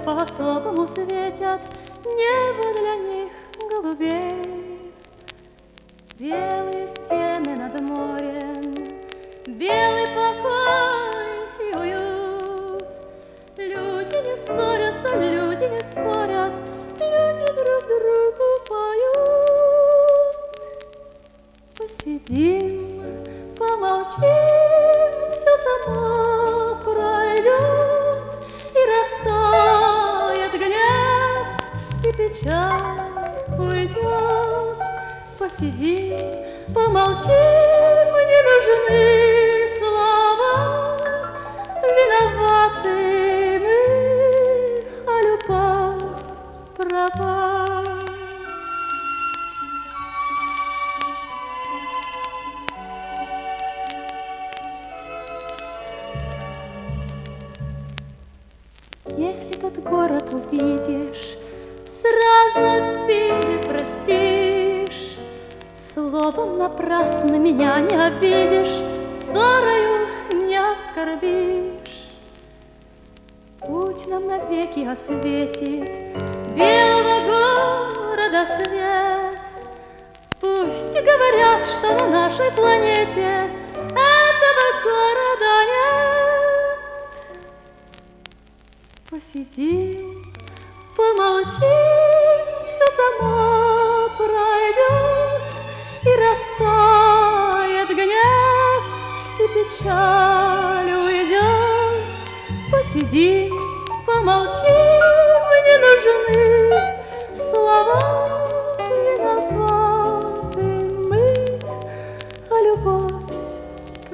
по-особому светят Небо для них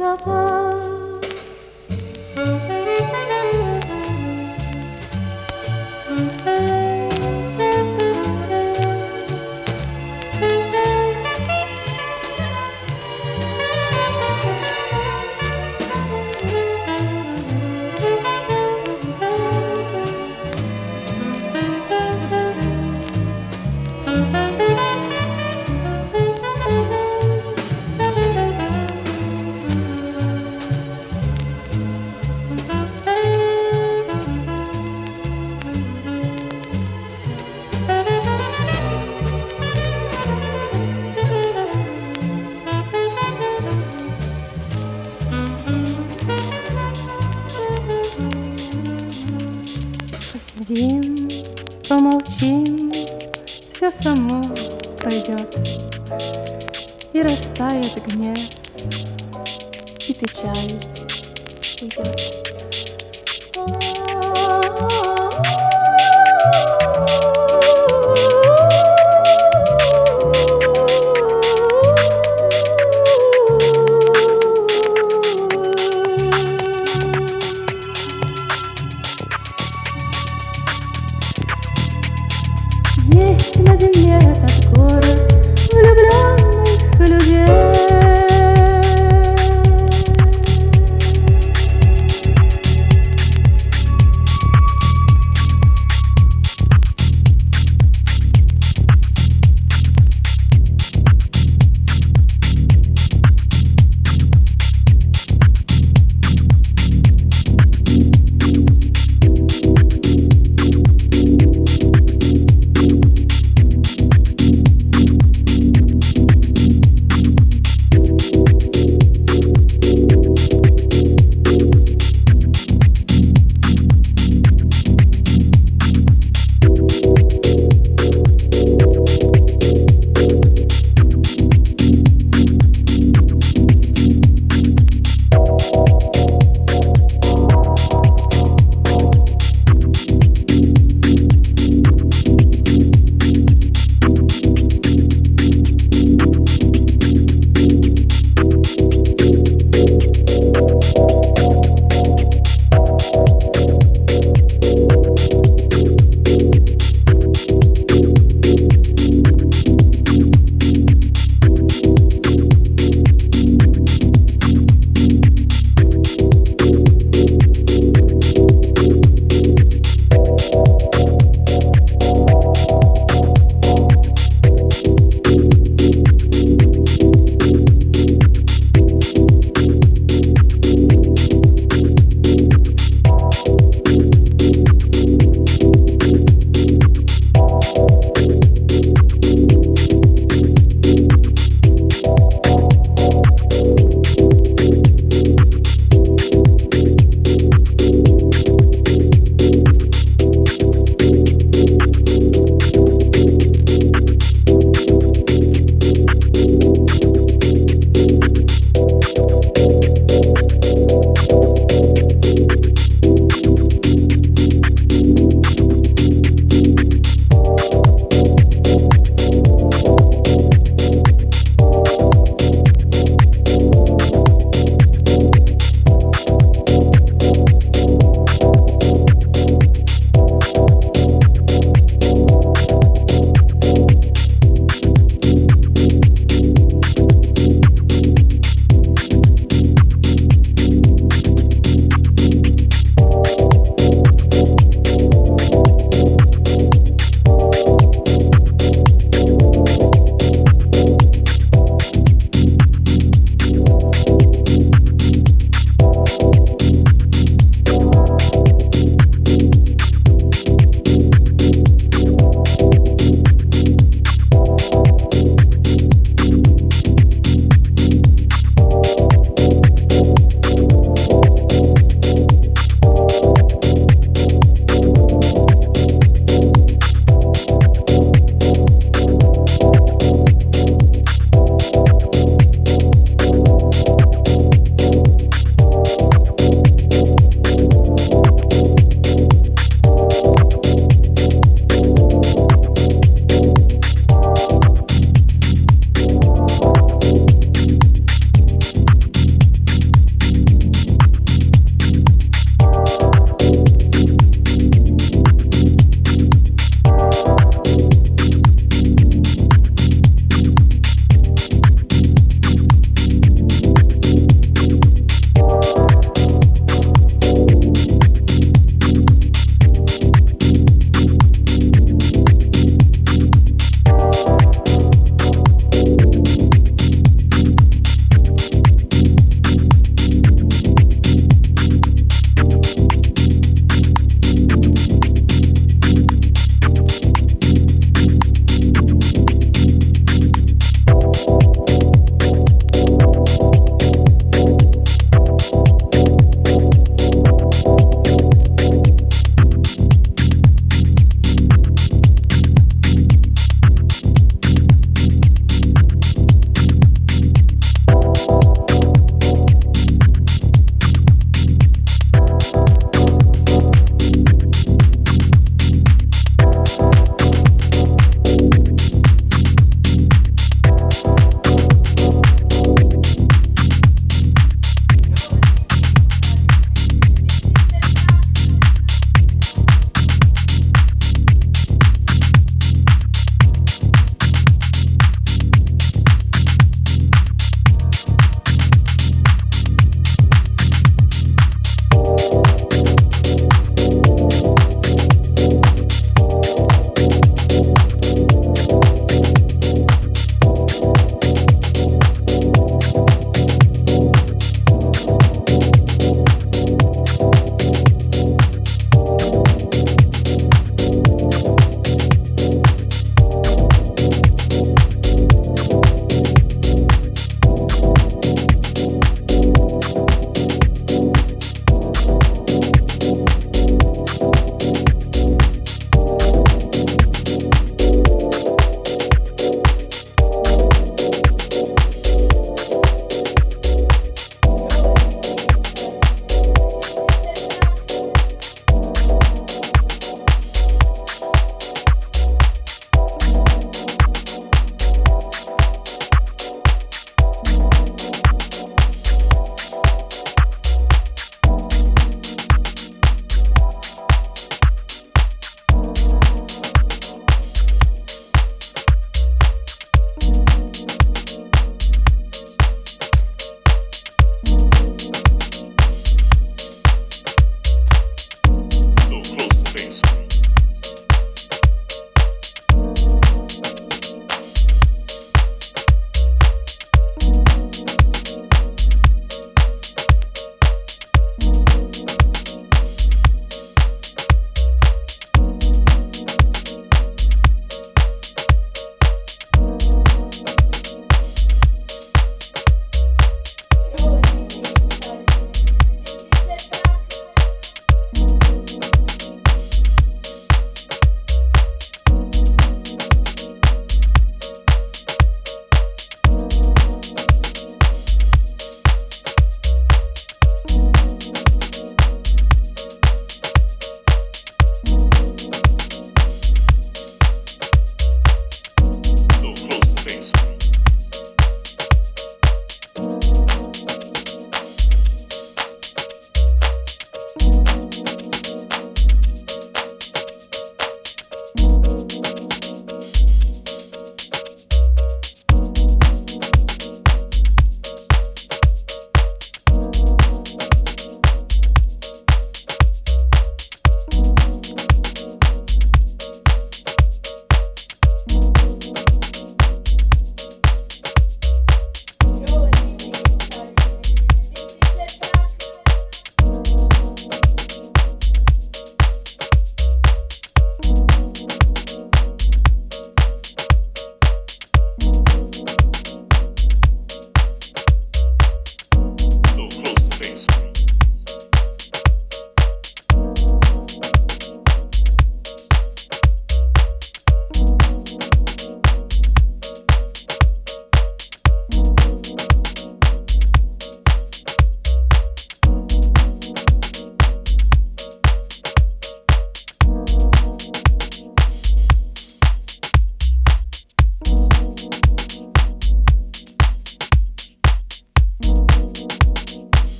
rapaz.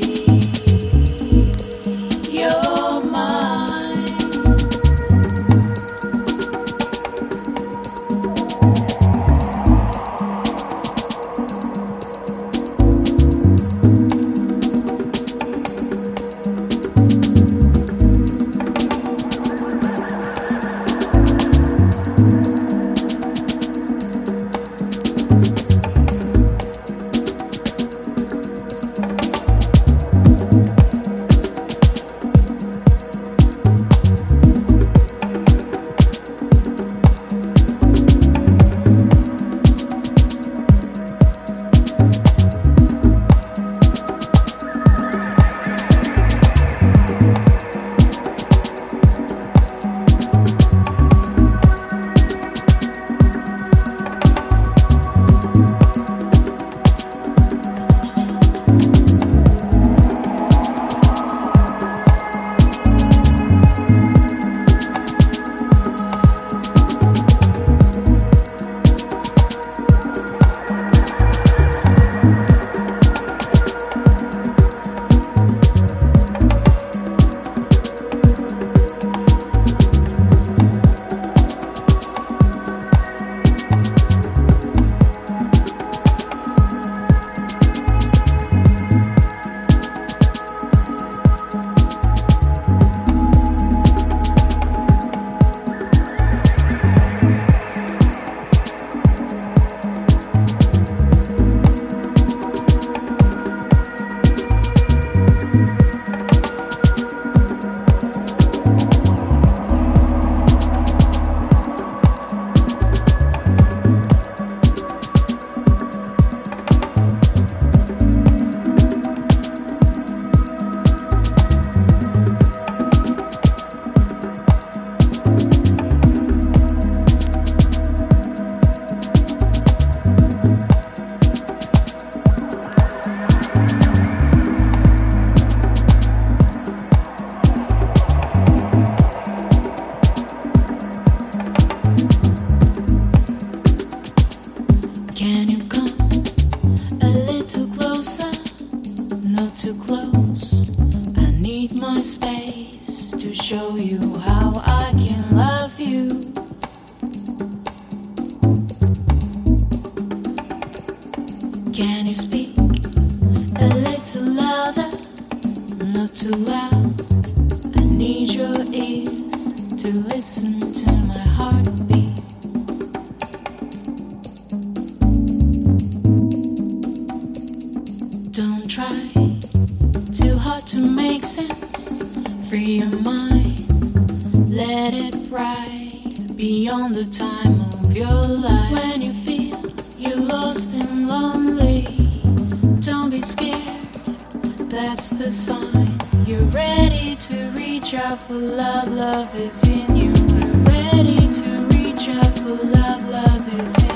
me. your mind. Let it ride beyond the time of your life. When you feel you're lost and lonely, don't be scared. That's the sign. You're ready to reach out for love. Love is in you. You're ready to reach out for love. Love is in you.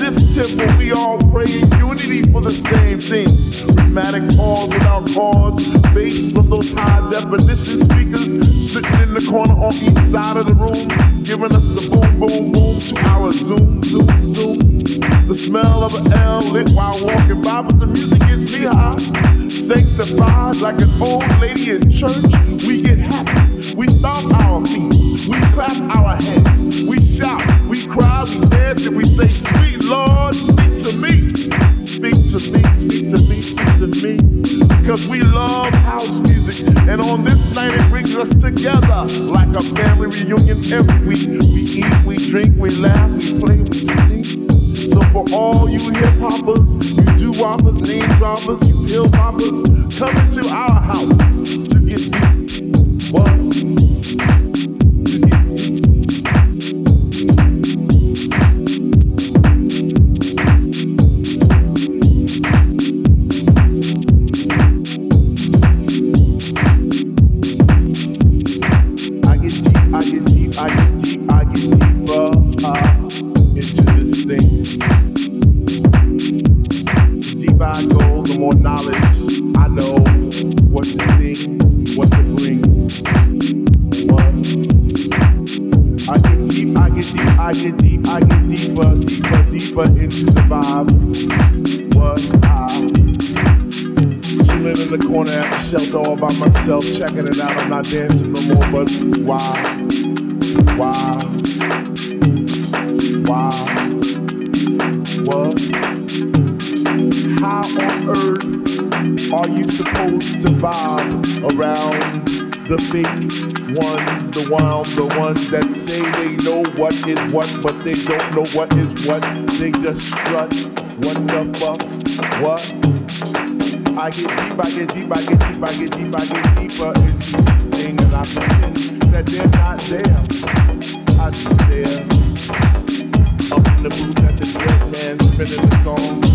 This temple, we all pray in unity for the same thing. Rhythmic pause without cause, bass from those high definition speakers sitting in the corner on each side of the room, giving us the boom, boom, boom to our zoom, zoom, zoom. The smell of an L lit while walking by, but the music gets me high. Sanctified like an old lady in church, we get happy. We stomp our feet, we clap our hands, we shout, we cry, we dance, and we say, Sweet Lord, speak to me. Speak to me, speak to me, speak to me. Because we love house music. And on this night, it brings us together like a family reunion every week. We eat, we drink, we laugh, we play, we sing. So for all you hip hoppers, you do whoppers, name droppers, you hill hoppers, come into our house is what, but they don't know what is what? They just strut. What the fuck? What? I get deep, I get deep, I get deep, I get deep, I get deeper into this thing, and I pretend that they're not there. I just there. Up in the booth at the dead man, spinning the song,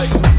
like,